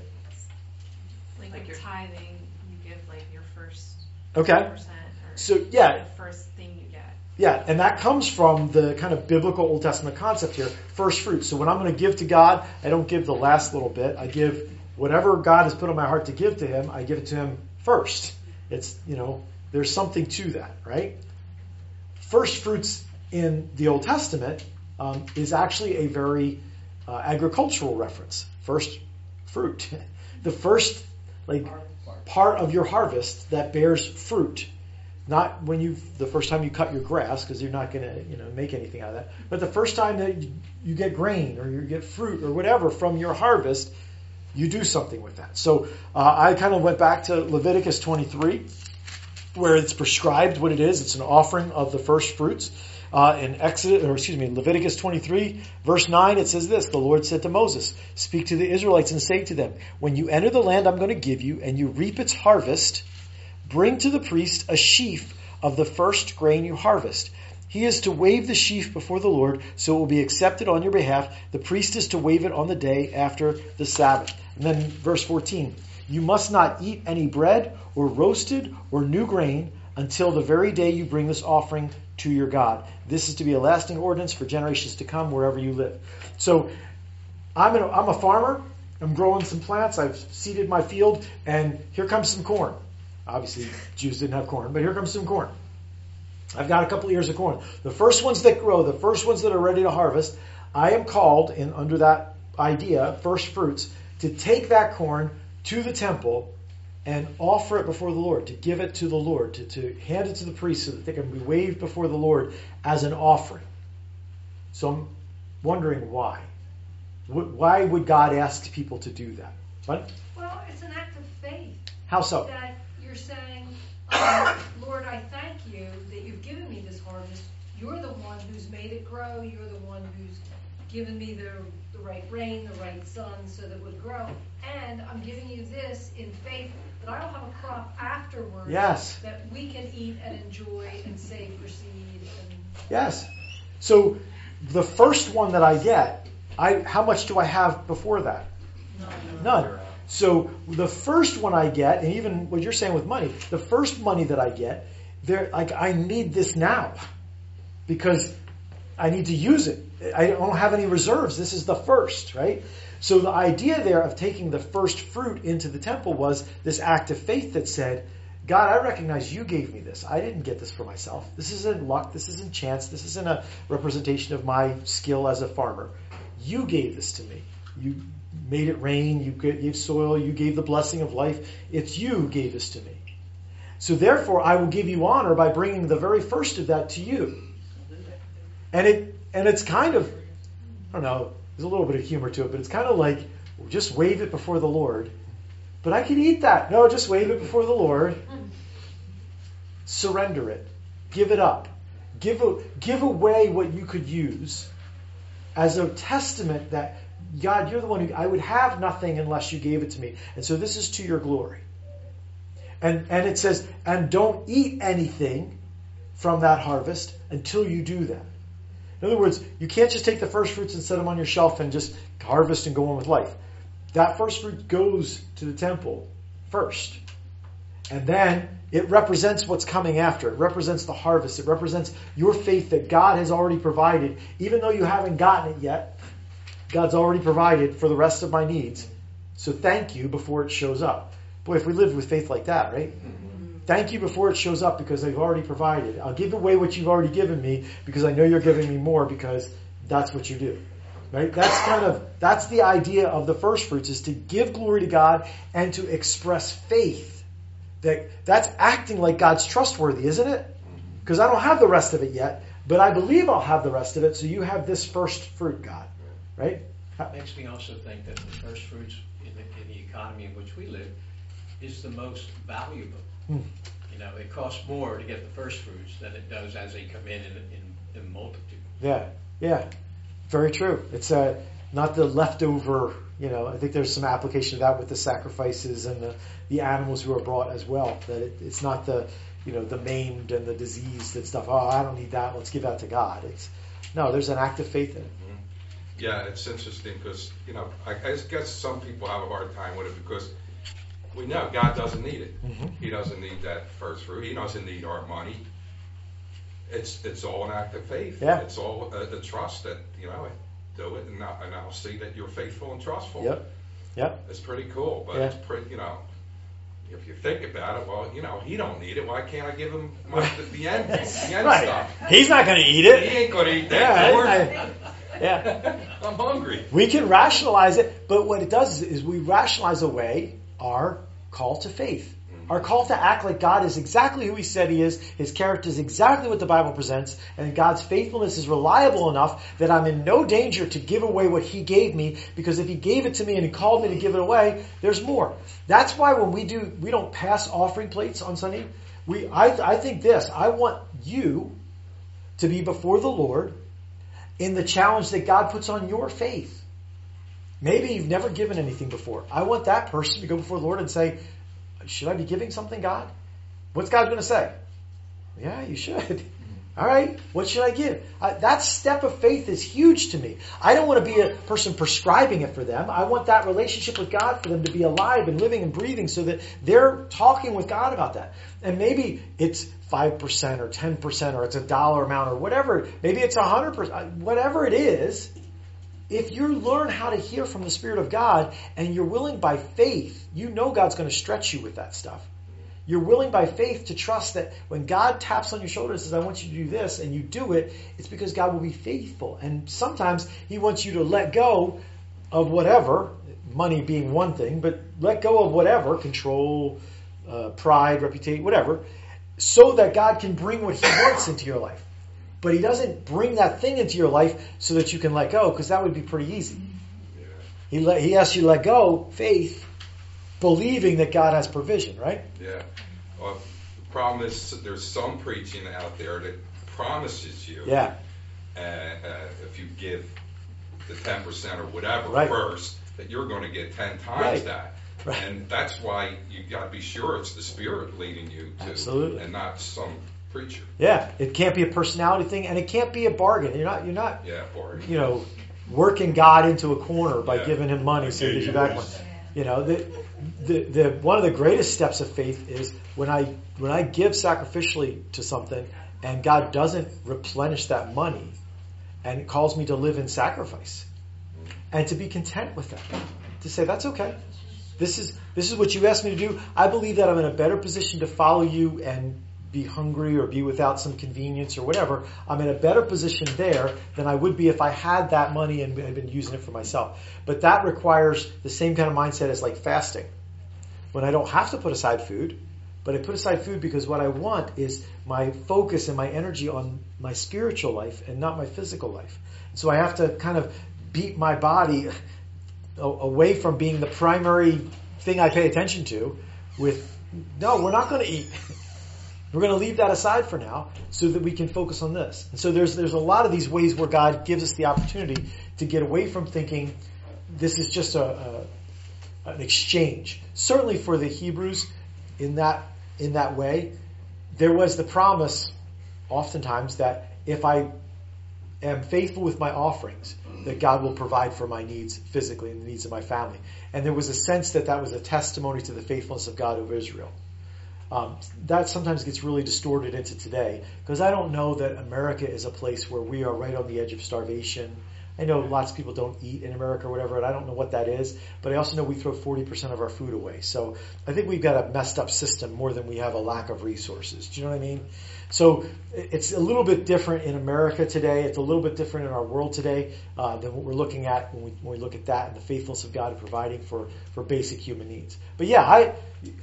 Like, your tithing, you give like your first Okay. So, yeah. the first thing you get. Yeah, and that comes from the kind of biblical Old Testament concept here, first fruits. So when I'm going to give to God, I don't give the last little bit. I give whatever God has put on my heart to give to Him. I give it to Him first. It's you know, there's something to that, right? First fruits in the Old Testament um, is actually a very uh, agricultural reference. First fruit, the first like part of your harvest that bears fruit. Not when you the first time you cut your grass because you're not going to you know make anything out of that. But the first time that you, get grain or you get fruit or whatever from your harvest, you do something with that. So uh, I kind of went back to Leviticus 23, where it's prescribed what it is. It's an offering of the first fruits. Uh, in Exodus, or excuse me, Leviticus 23, verse 9, it says this, the Lord said to Moses, speak to the Israelites and say to them, when you enter the land I'm going to give you and you reap its harvest, bring to the priest a sheaf of the first grain you harvest. He is to wave the sheaf before the Lord, so it will be accepted on your behalf. The priest is to wave it on the day after the Sabbath. And then verse 14, you must not eat any bread or roasted or new grain until the very day you bring this offering to your God. This is to be a lasting ordinance for generations to come wherever you live. So I'm, a, I'm a farmer. I'm growing some plants. I've seeded my field, and here comes some corn. Obviously, Jews didn't have corn, but here comes some corn. I've got a couple of ears of corn. The first ones that grow, the first ones that are ready to harvest, I am called in under that idea, first fruits, to take that corn to the temple and offer it before the Lord, to give it to the Lord, to, to hand it to the priest so that they can be waved before the Lord as an offering. So I'm wondering why. Why would God ask people to do that? What? Well, it's an act of faith. How so? That you're saying, um, Lord, I thank you that you've given me this harvest. You're the one who's made it grow. You're the one who's given me the, the right rain, the right sun, so that it would grow. And I'm giving you this in faith that I'll have a crop afterwards yes. that we can eat and enjoy and save for seed. And... Yes. So the first one that I get, I how much do I have before that? None. None. So the first one I get, and even what you're saying with money, the first money that I get, there like I need this now because I need to use it. I don't have any reserves. This is the first, right? So the idea there of taking the first fruit into the temple was this act of faith that said, God, I recognize you gave me this. I didn't get this for myself. This isn't luck. This isn't chance. This isn't a representation of my skill as a farmer. You gave this to me. You made it rain. You gave soil. You gave the blessing of life. It's you who gave this to me. So therefore, I will give you honor by bringing the very first of that to you. And it and it's kind of I don't know there's a little bit of humor to it, but it's kind of like just wave it before the Lord. But I can eat that. No, just wave it before the Lord. Surrender it. Give it up. Give, a, give away what you could use as a testament that God, you're the one who I would have nothing unless you gave it to me. And so this is to your glory. And and it says, and don't eat anything from that harvest until you do that. In other words, you can't just take the first fruits and set them on your shelf and just harvest and go on with life. That first fruit goes to the temple first. And then it represents what's coming after. It represents the harvest. It represents your faith that God has already provided. Even though you haven't gotten it yet, God's already provided for the rest of my needs. So thank you before it shows up. Boy, if we lived with faith like that, right? Mm-hmm. Thank you before it shows up because they've already provided. I'll give away what you've already given me because I know you're giving me more because that's what you do. Right? That's kind of that's the idea of the first fruits is to give glory to God and to express faith. That that's acting like God's trustworthy, isn't it? Because I don't have the rest of it yet, but I believe I'll have the rest of it, so you have this first fruit, God. Right? That makes me also think that the first fruits in the, in the economy in which we live is the most valuable. Hmm. You know, it costs more to get the first fruits than it does as they come in in, in, in multitude. Yeah, yeah, very true. It's uh, not the leftover. You know, I think there's some application of that with the sacrifices and the, the animals who are brought as well. That it, it's not the you know the maimed and the diseased and stuff. Oh, I don't need that. Let's give that to God. It's no. There's an act of faith in it. Yeah, it's interesting because you know I, I guess some people have a hard time with it because we know God doesn't need it. Mhm. He doesn't need that first fruit. He doesn't need our money. it's it's all an act of faith. Yeah. It's all a, a trust that you know do it, and, I, and I'll see that you're faithful and trustful. Yep. Yep. It's pretty cool, but Yeah. it's pretty you know. If you think about it, well, you know, he don't need it. Why can't I give him my, the, the end, the end Right. stuff? He's not going to eat it. He ain't gonna eat Yeah, that. corn. I- yeah. I'm hungry. We can rationalize it, but what it does is, is we rationalize away our call to faith. Our call to act like God is exactly who He said He is, His character is exactly what the Bible presents, and God's faithfulness is reliable enough that I'm in no danger to give away what He gave me, because if He gave it to me and He called me to give it away, there's more. That's why when we do, we don't pass offering plates on Sunday. We, I, I think this, I want you to be before the Lord in the challenge that God puts on your faith. Maybe you've never given anything before. I want that person to go before the Lord and say, should I be giving something, God? What's God going to say? Yeah, you should. All right, what should I give? Uh, that step of faith is huge to me. I don't want to be a person prescribing it for them. I want that relationship with God for them to be alive and living and breathing so that they're talking with God about that. And maybe it's 5% or 10% or it's a dollar amount or whatever. Maybe it's 100%, whatever it is. If you learn how to hear from the Spirit of God and you're willing by faith, you know God's going to stretch you with that stuff. You're willing by faith to trust that when God taps on your shoulder and says, I want you to do this, and you do it, it's because God will be faithful. And sometimes He wants you to let go of whatever, money being one thing, but let go of whatever, control, uh, pride, reputation, whatever, so that God can bring what He wants into your life. But He doesn't bring that thing into your life so that you can let go, because that would be pretty easy. Yeah. He, let, he asks you to let go, faith, believing that God has provision, right? Yeah. Well, the problem is there's some preaching out there that promises you, Yeah. uh, uh, if you give the 10% or whatever Right. first, that you're going to get 10 times Right. that. Right. And that's why you got to be sure it's the Spirit leading you to, Absolutely. and not some preacher. Yeah, it can't be a personality thing, and it can't be a bargain. You're not, you're not, Yeah, or you know, working God into a corner by Yeah. giving him money so he gives you back money. You know, the, the the one of the greatest steps of faith is when I when I give sacrificially to something, and God doesn't replenish that money, and calls me to live in sacrifice, and to be content with that, to say that's okay. This is this is what you asked me to do. I believe that I'm in a better position to follow you and be hungry or be without some convenience or whatever. I'm in a better position there than I would be if I had that money and had been using it for myself. But that requires the same kind of mindset as like fasting. When I don't have to put aside food, but I put aside food because what I want is my focus and my energy on my spiritual life and not my physical life. So I have to kind of beat my body away from being the primary thing I pay attention to with, no, we're not going to eat. We're going to leave that aside for now so that we can focus on this. And so there's, there's a lot of these ways where God gives us the opportunity to get away from thinking this is just a, a an exchange. Certainly for the Hebrews in that, in that way, there was the promise oftentimes that if I am faithful with my offerings, that God will provide for my needs physically and the needs of my family. And there was a sense that that was a testimony to the faithfulness of God over Israel. Um, that sometimes gets really distorted into today because I don't know that America is a place where we are right on the edge of starvation. I know lots of people don't eat in America or whatever, and I don't know what that is, but I also know we throw 40% of our food away. So I think we've got a messed up system more than we have a lack of resources. Do you know what I mean? So it's a little bit different in America today. It's a little bit different in our world today uh, than what we're looking at when we, when we look at that and the faithfulness of God in providing for, for basic human needs. But yeah, I,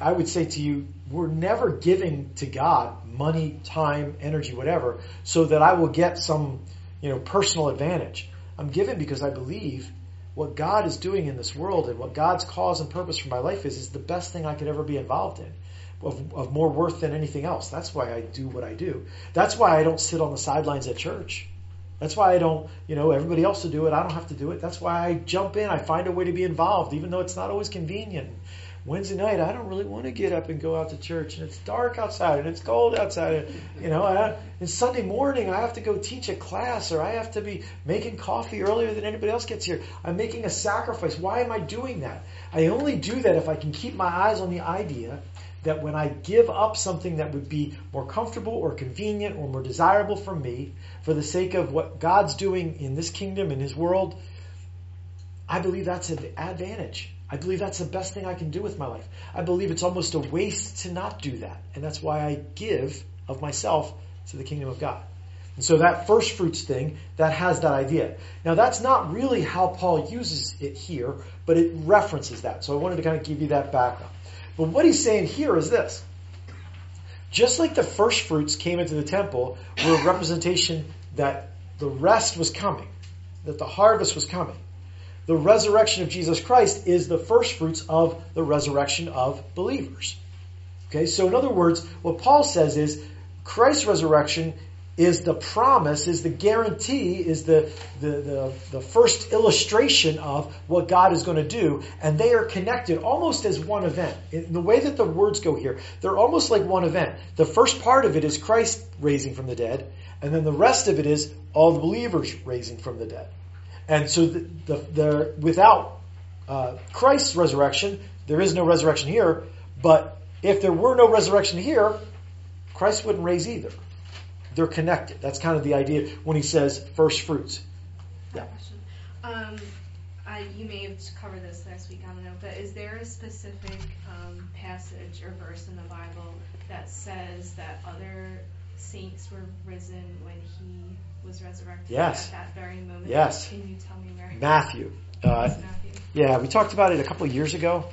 I would say to you, we're never giving to God money, time, energy, whatever, so that I will get some, you know, personal advantage. I'm given because I believe what God is doing in this world and what God's cause and purpose for my life is, is the best thing I could ever be involved in. Of, of more worth than anything else. That's why I do what I do. That's why I don't sit on the sidelines at church. That's why I don't, you know, everybody else to do it. I don't have to do it. That's why I jump in. I find a way to be involved, even though it's not always convenient. Wednesday night, I don't really want to get up and go out to church, and it's dark outside, and it's cold outside. And, you know, I, and Sunday morning, I have to go teach a class, or I have to be making coffee earlier than anybody else gets here. I'm making a sacrifice. Why am I doing that? I only do that if I can keep my eyes on the idea that when I give up something that would be more comfortable or convenient or more desirable for me for the sake of what God's doing in this kingdom, in His world, I believe that's an advantage. I believe that's the best thing I can do with my life. I believe it's almost a waste to not do that. And that's why I give of myself to the kingdom of God. And so that first fruits thing, that has that idea. Now that's not really how Paul uses it here, but it references that. So I wanted to kind of give you that background. But what he's saying here is this. Just like the first fruits came into the temple were a representation that the rest was coming, that the harvest was coming. The resurrection of Jesus Christ is the first fruits of the resurrection of believers. Okay, so in other words, what Paul says is Christ's resurrection is the promise, is the guarantee, is the, the, the, the, first illustration of what God is going to do. And they are connected almost as one event. In the way that the words go here, they're almost like one event. The first part of it is Christ raising from the dead, and then the rest of it is all the believers raising from the dead. And so the, the, the without uh, Christ's resurrection, there is no resurrection here. But if there were no resurrection here, Christ wouldn't raise either. They're connected. That's kind of the idea when he says first fruits. Yeah. Um, I, you may have covered this last week, I don't know, but is there a specific um, passage or verse in the Bible that says that other saints were risen when he was resurrected yes. at that very moment? Yes. Can you tell me where? Matthew. Uh, Matthew. Yeah, we talked about it a couple of years ago.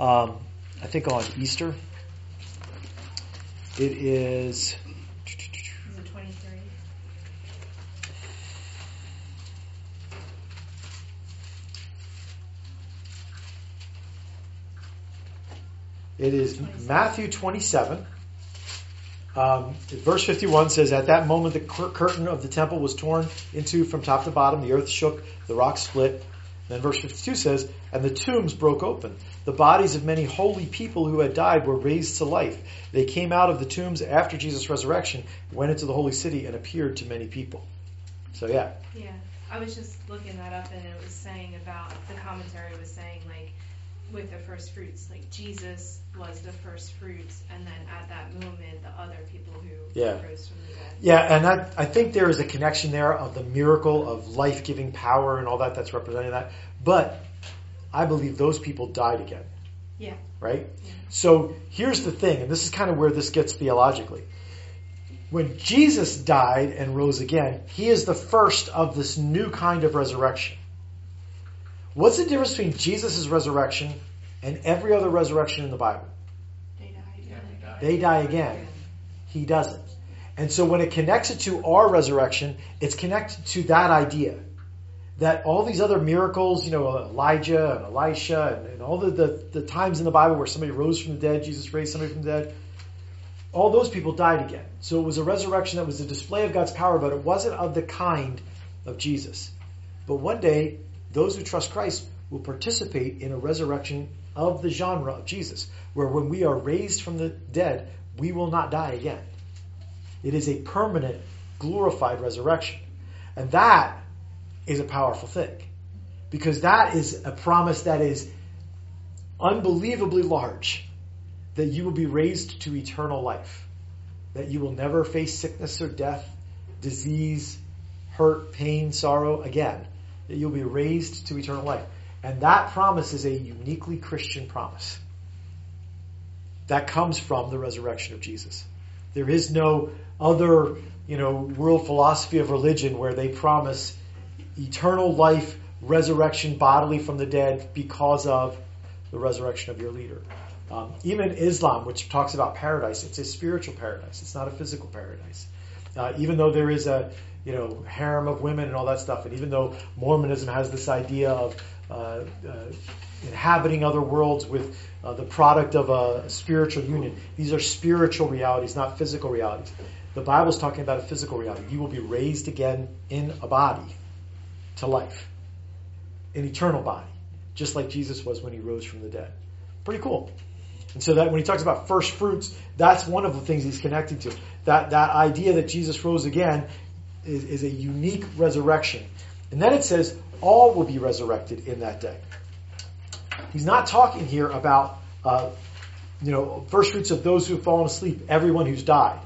Um, I think on Easter. It is. Is it 23? It is Matthew 27. Um, verse 51 says, At that moment the cur- curtain of the temple was torn into from top to bottom, the earth shook, the rocks split. Then verse 52 says, And the tombs broke open. The bodies of many holy people who had died were raised to life. They came out of the tombs after Jesus' resurrection, went into the holy city, and appeared to many people. So, yeah. Yeah. I was just looking that up, and it was saying about, the commentary was saying, like, with the first fruits. Like Jesus was the first fruits, and then at that moment, the other people who yeah. rose from the dead. Yeah, and I, I think there is a connection there of the miracle of life giving power and all that that's representing that. But I believe those people died again. Yeah. Right? Yeah. So here's the thing, and this is kind of where this gets theologically. When Jesus died and rose again, he is the first of this new kind of resurrection. What's the difference between Jesus' resurrection and every other resurrection in the Bible? They die again. They die again. He doesn't. And so when it connects it to our resurrection, it's connected to that idea. That all these other miracles, you know, Elijah and Elisha and, and all the, the, the times in the Bible where somebody rose from the dead, Jesus raised somebody from the dead, all those people died again. So it was a resurrection that was a display of God's power, but it wasn't of the kind of Jesus. But one day, those who trust Christ will participate in a resurrection of the genre of Jesus, where when we are raised from the dead, we will not die again. It is a permanent, glorified resurrection. And that is a powerful thing. Because that is a promise that is unbelievably large that you will be raised to eternal life, that you will never face sickness or death, disease, hurt, pain, sorrow again that you'll be raised to eternal life. And that promise is a uniquely Christian promise. That comes from the resurrection of Jesus. There is no other, you know, world philosophy of religion where they promise eternal life, resurrection bodily from the dead because of the resurrection of your leader. Um, even Islam, which talks about paradise, it's a spiritual paradise. It's not a physical paradise. Uh, even though there is a you know harem of women and all that stuff, and even though Mormonism has this idea of uh, uh, inhabiting other worlds with uh, the product of a spiritual union, these are spiritual realities, not physical realities. The Bible is talking about a physical reality. You will be raised again in a body to life, an eternal body, just like Jesus was when he rose from the dead. Pretty cool. And so that when he talks about first fruits, that's one of the things he's connecting to. That that idea that Jesus rose again is, is a unique resurrection. And then it says all will be resurrected in that day. He's not talking here about uh, you know, first fruits of those who have fallen asleep, everyone who's died.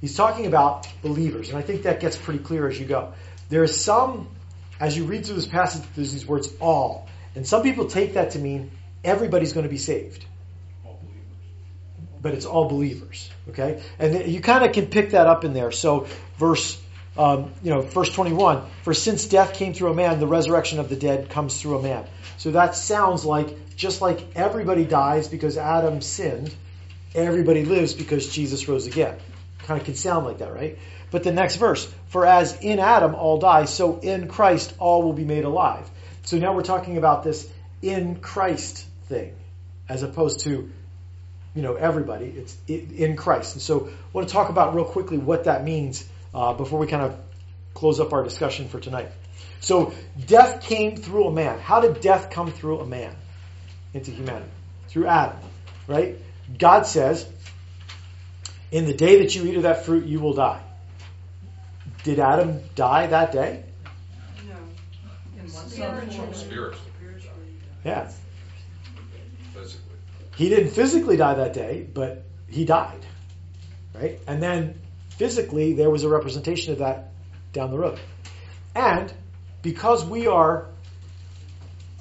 He's talking about believers, and I think that gets pretty clear as you go. There is some, as you read through this passage, there's these words all. And some people take that to mean everybody's going to be saved. But it's all believers, okay? And you kind of can pick that up in there. So, verse, um, you know, verse 21, for since death came through a man, the resurrection of the dead comes through a man. So that sounds like, just like everybody dies because Adam sinned, everybody lives because Jesus rose again. Kind of can sound like that, right? But the next verse, for as in Adam all die, so in Christ all will be made alive. So now we're talking about this in Christ thing, as opposed to, you know, everybody. It's in Christ. And so I want to talk about real quickly what that means uh, before we kind of close up our discussion for tonight. So death came through a man. How did death come through a man into humanity? Through Adam, right? God says, in the day that you eat of that fruit, you will die. Did Adam die that day? No. Spiritually. Spiritually. Yeah. Physically. He didn't physically die that day, but he died. Right? And then physically, there was a representation of that down the road. And because we are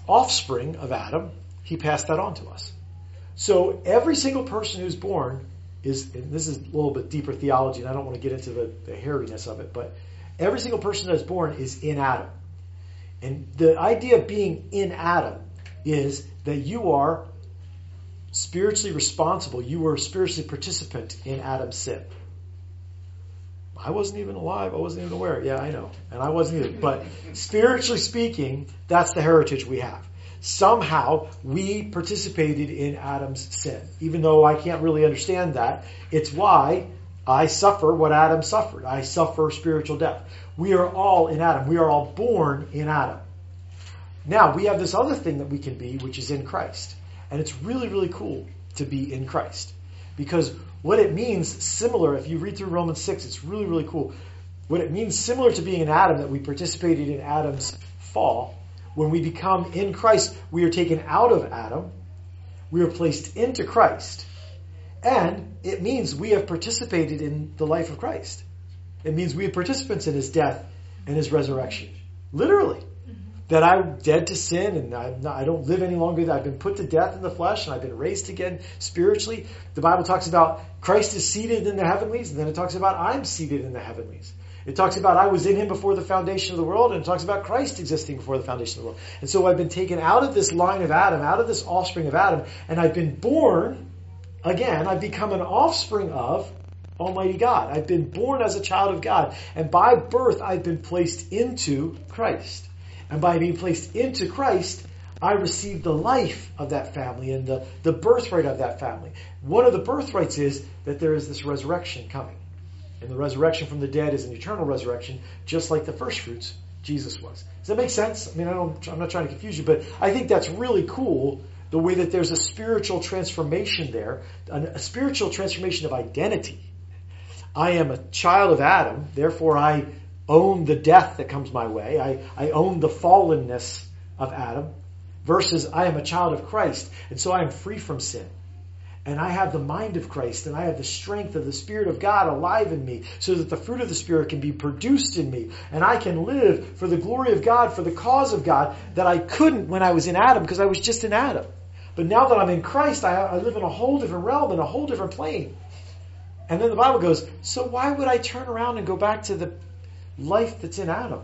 offspring of Adam, he passed that on to us. So every single person who's born is, and this is a little bit deeper theology, and I don't want to get into the, the hairiness of it, but every single person that's born is in Adam. And the idea of being in Adam is that you are spiritually responsible. You were spiritually participant in Adam's sin. I wasn't even alive. I wasn't even aware. Yeah, I know. And I wasn't either. But spiritually speaking, that's the heritage we have. Somehow we participated in Adam's sin. Even though I can't really understand that, it's why I suffer what Adam suffered. I suffer spiritual death. We are all in Adam. We are all born in Adam. Now, we have this other thing that we can be, which is in Christ. And it's really, really cool to be in Christ. Because what it means, similar, if you read through Romans 6, it's really, really cool. What it means, similar to being in Adam, that we participated in Adam's fall, when we become in Christ, we are taken out of Adam, we are placed into Christ, and it means we have participated in the life of Christ. It means we are participants in his death and his resurrection. Literally. That I'm dead to sin and not, i don't live any longer. That I've been put to death in the flesh and I've been raised again spiritually. The Bible talks about Christ is seated in the heavenlies and then it talks about I'm seated in the heavenlies. It talks about I was in him before the foundation of the world, and it talks about Christ existing before the foundation of the world. And so I've been taken out of this line of Adam, out of this offspring of Adam, and I've been born again. I've become an offspring of Almighty God. I've been born as a child of God, and by birth I've been placed into Christ. And by being placed into Christ, I receive the life of that family and the, the birthright of that family. One of the birthrights is that there is this resurrection coming. And the resurrection from the dead is an eternal resurrection, just like the first fruits Jesus was. Does that make sense? I mean, I don't, I'm not trying to confuse you, but I think that's really cool the way that there's a spiritual transformation there, a spiritual transformation of identity. I am a child of Adam, therefore I own the death that comes my way. I, I own the fallenness of Adam versus I am a child of Christ, and so I am free from sin and I have the mind of Christ and I have the strength of the Spirit of God alive in me so that the fruit of the Spirit can be produced in me and I can live for the glory of God, for the cause of God that I couldn't when I was in Adam because I was just in Adam. But now that I'm in Christ, I, I live in a whole different realm, and a whole different plane. And then the Bible goes, so why would I turn around and go back to the life that's in Adam?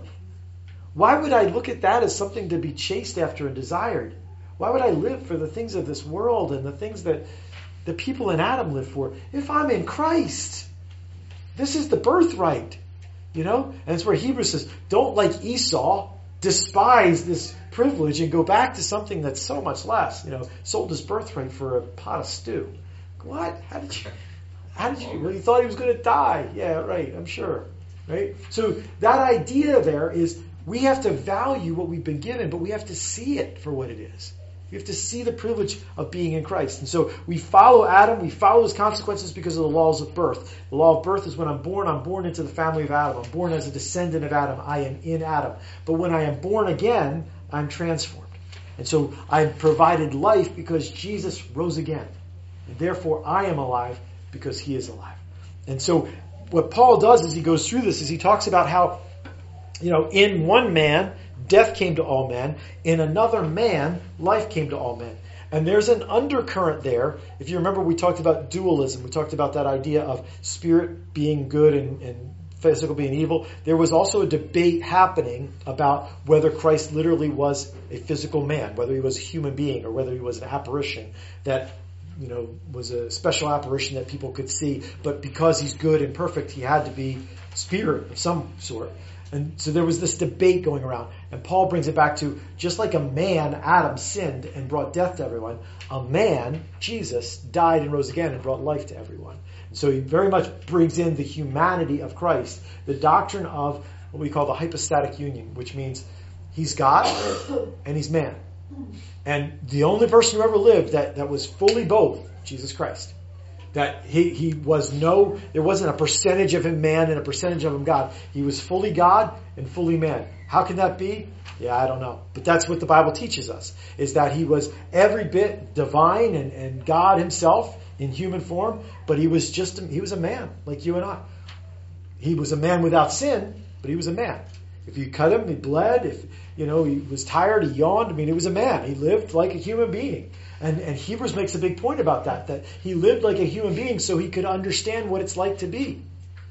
Why would I look at that as something to be chased after and desired? Why would I live for the things of this world and the things that the people in Adam live for. If I'm in Christ, this is the birthright. You know? And it's where Hebrews says, don't like Esau, despise this privilege and go back to something that's so much less. You know, sold his birthright for a pot of stew. What? How did you, how did you, well, he thought he was going to die. Yeah, right, I'm sure. Right? So that idea there is we have to value what we've been given, but we have to see it for what it is. We have to see the privilege of being in Christ. And so we follow Adam, we follow his consequences because of the laws of birth. The law of birth is when I'm born, I'm born into the family of Adam. I'm born as a descendant of Adam. I am in Adam. But when I am born again, I'm transformed. And so I'm provided life because Jesus rose again. and therefore I am alive because he is alive. And so what Paul does as he goes through this is he talks about how, you know, in one man, death came to all men. In another man, life came to all men. And there's an undercurrent there. If you remember, we talked about dualism. We talked about that idea of spirit being good and, and physical being evil. There was also a debate happening about whether Christ literally was a physical man, whether he was a human being or whether he was an apparition that you know was a special apparition that people could see. But because he's good and perfect, he had to be spirit of some sort. And so there was this debate going around. And Paul brings it back to just like a man, Adam sinned and brought death to everyone, a man, Jesus, died and rose again and brought life to everyone. And so he very much brings in the humanity of Christ, the doctrine of what we call the hypostatic union, which means he's God and he's man. And the only person who ever lived that, that was fully both, Jesus Christ that he, he was no, there wasn't a percentage of him man and a percentage of him God. He was fully God and fully man. How can that be? Yeah, I don't know. But that's what the Bible teaches us, is that he was every bit divine and, and God himself in human form, but he was just, he was a man, like you and I. He was a man without sin, but he was a man. If you cut him, he bled. If, you know, he was tired, he yawned. I mean, he was a man. He lived like a human being. And, and Hebrews makes a big point about that, that he lived like a human being so he could understand what it's like to be.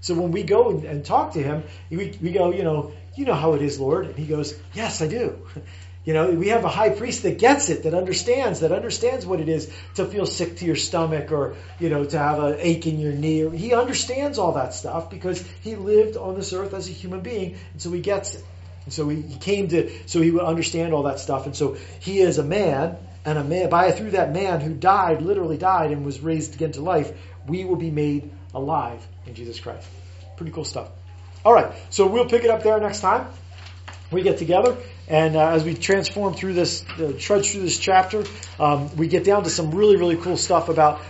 So when we go and, and talk to him, we, we go, you know, you know how it is, Lord. And he goes, yes, I do. You know, we have a high priest that gets it, that understands, that understands what it is to feel sick to your stomach or, you know, to have an ache in your knee. He understands all that stuff because he lived on this earth as a human being, and so he gets it. And so he, came to, so he would understand all that stuff. And so he is a man, and a man, by through that man who died, literally died, and was raised again to life, we will be made alive in Jesus Christ. Pretty cool stuff. All right, so we'll pick it up there next time we get together. And uh, as we transform through this, uh, trudge through this chapter, um, we get down to some really, really cool stuff about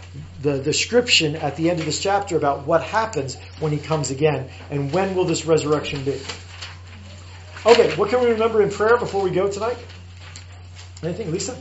the description at the end of this chapter about what happens when he comes again and when will this resurrection be. Okay, what can we remember in prayer before we go tonight? Anything, Lisa?